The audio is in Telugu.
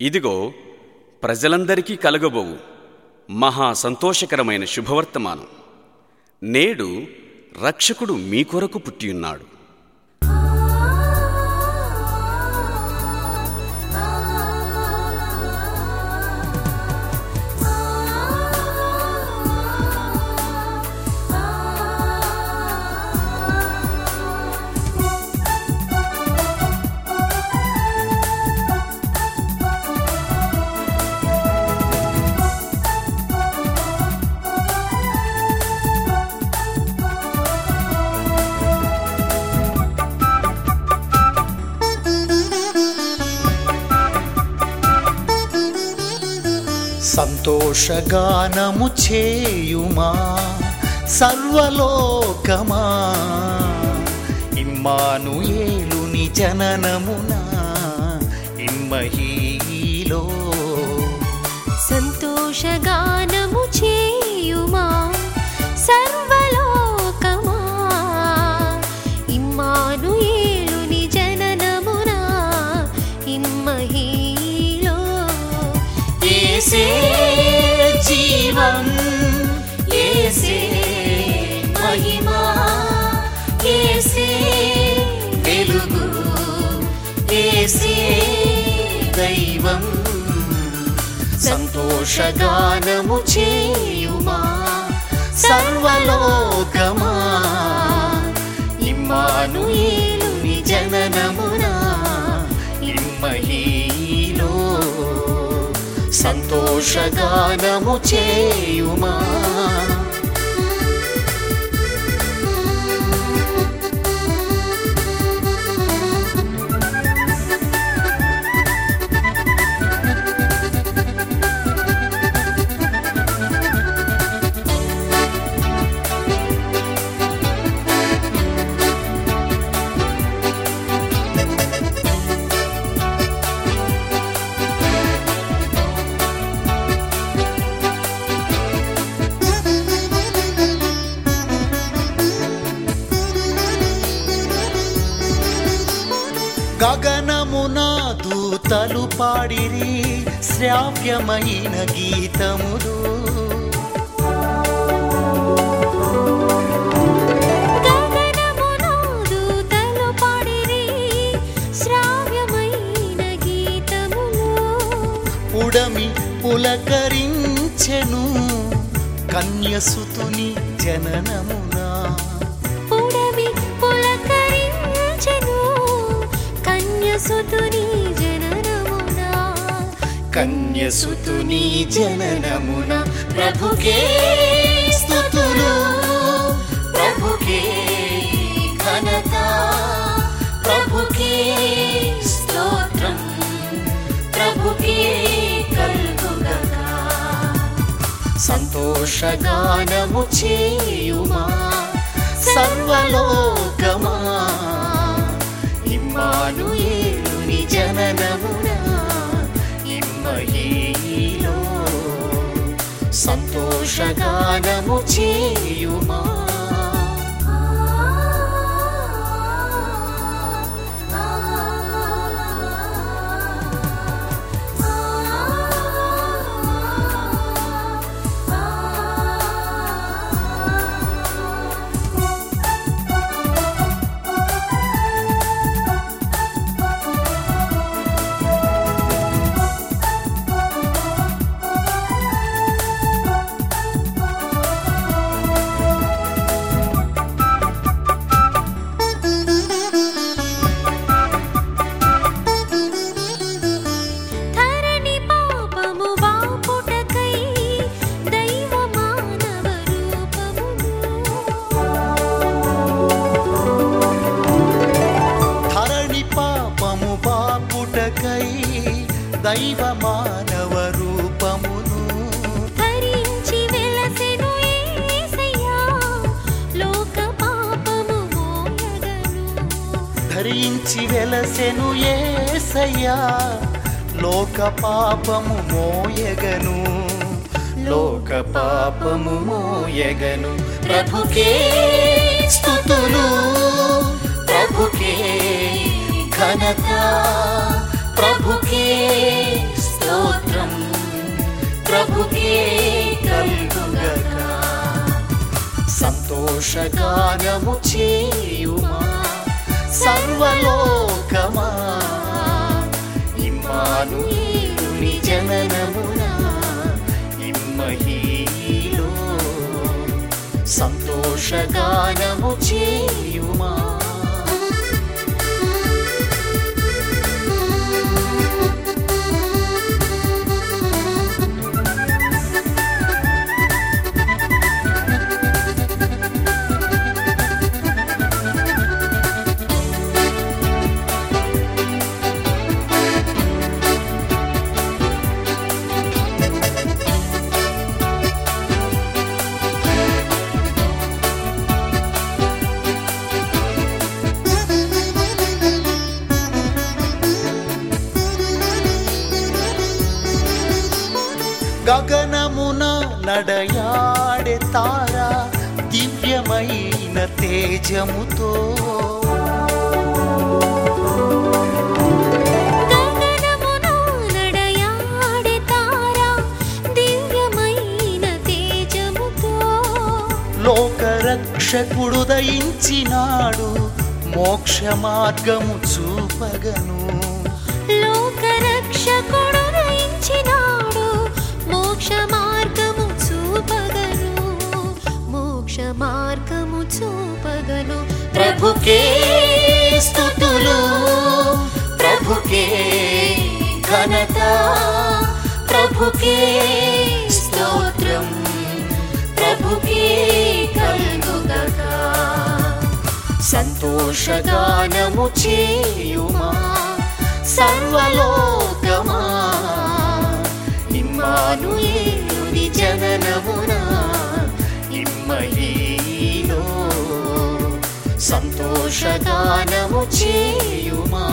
ఇదిగో ప్రజలందరికీ కలగబోవు మహా సంతోషకరమైన శుభవర్తమానం. నేడు రక్షకుడు మీ కొరకు పుట్టియున్నాడు సంతోషగానము చేయుమా? సర్వలోకమా? ఇమ్మానుయేలుని జననమున ఇమ్మహీలో సంతోషగానము చేయుమా? ఏసే వెలుగు ఏసే దైవం సంతోషగానము చేయుమా? సర్వలోకమా? ఇమ్మానుయేలుని జననమున ఇమ్మహీలో సంతోషగానము చేయుమా? గగనమున దూతలు పాడిరి శ్రావ్యమైన గీతములు. పుడమి పులకరించెను కన్యసుతుని జననమున కన్యసుతుని జననమున. కన్యసుతుని జననమున. ప్రభుకే స్తుతులు. ప్రభుకే ఘనత. ప్రభుకే స్తోత్రం. ప్రభుకే కల్గుగక. సంతోషగానము చేయుమా? సర్వలోకమా? సంతోషగానము చేయుమా దైవ మానవ రూపమును. ధరించి వెలసెను యేసయ్యా లోక పాపము మోయగను. ధరించి వెలసెను ఏసయ్యా లోక పాపము మోయగను. లోక పాపము మోయగను. ప్రభుకే స్తుతులు ప్రభుకే ఘనత. ప్రభుకే స్తోత్రం. ప్రభుకే సంతోషగానము చేయుమా? సర్వలోకమా? ఇమ్మాను జననమున ఇమ్మహీలో సంతోషగానము చేయుమా? నడయాడే తార దివ్యమైన తేజముతో. లోకరక్షకుడు దయించినాడు మోక్ష మార్గము చూపగను. లోకరక్షకుడు రయించినాడు మోక్ష మార్గము చూపగను ప్రభుకే స్థుతులు ప్రభుకే ఘనత ప్రభుకే స్తోత్రం ప్రభుకే కలుగుగక. సంతోషగానము చేయుమా సర్వలోకమా? ఇమ్మానుయేలుని జననమున సంతోషగానము చేయుమా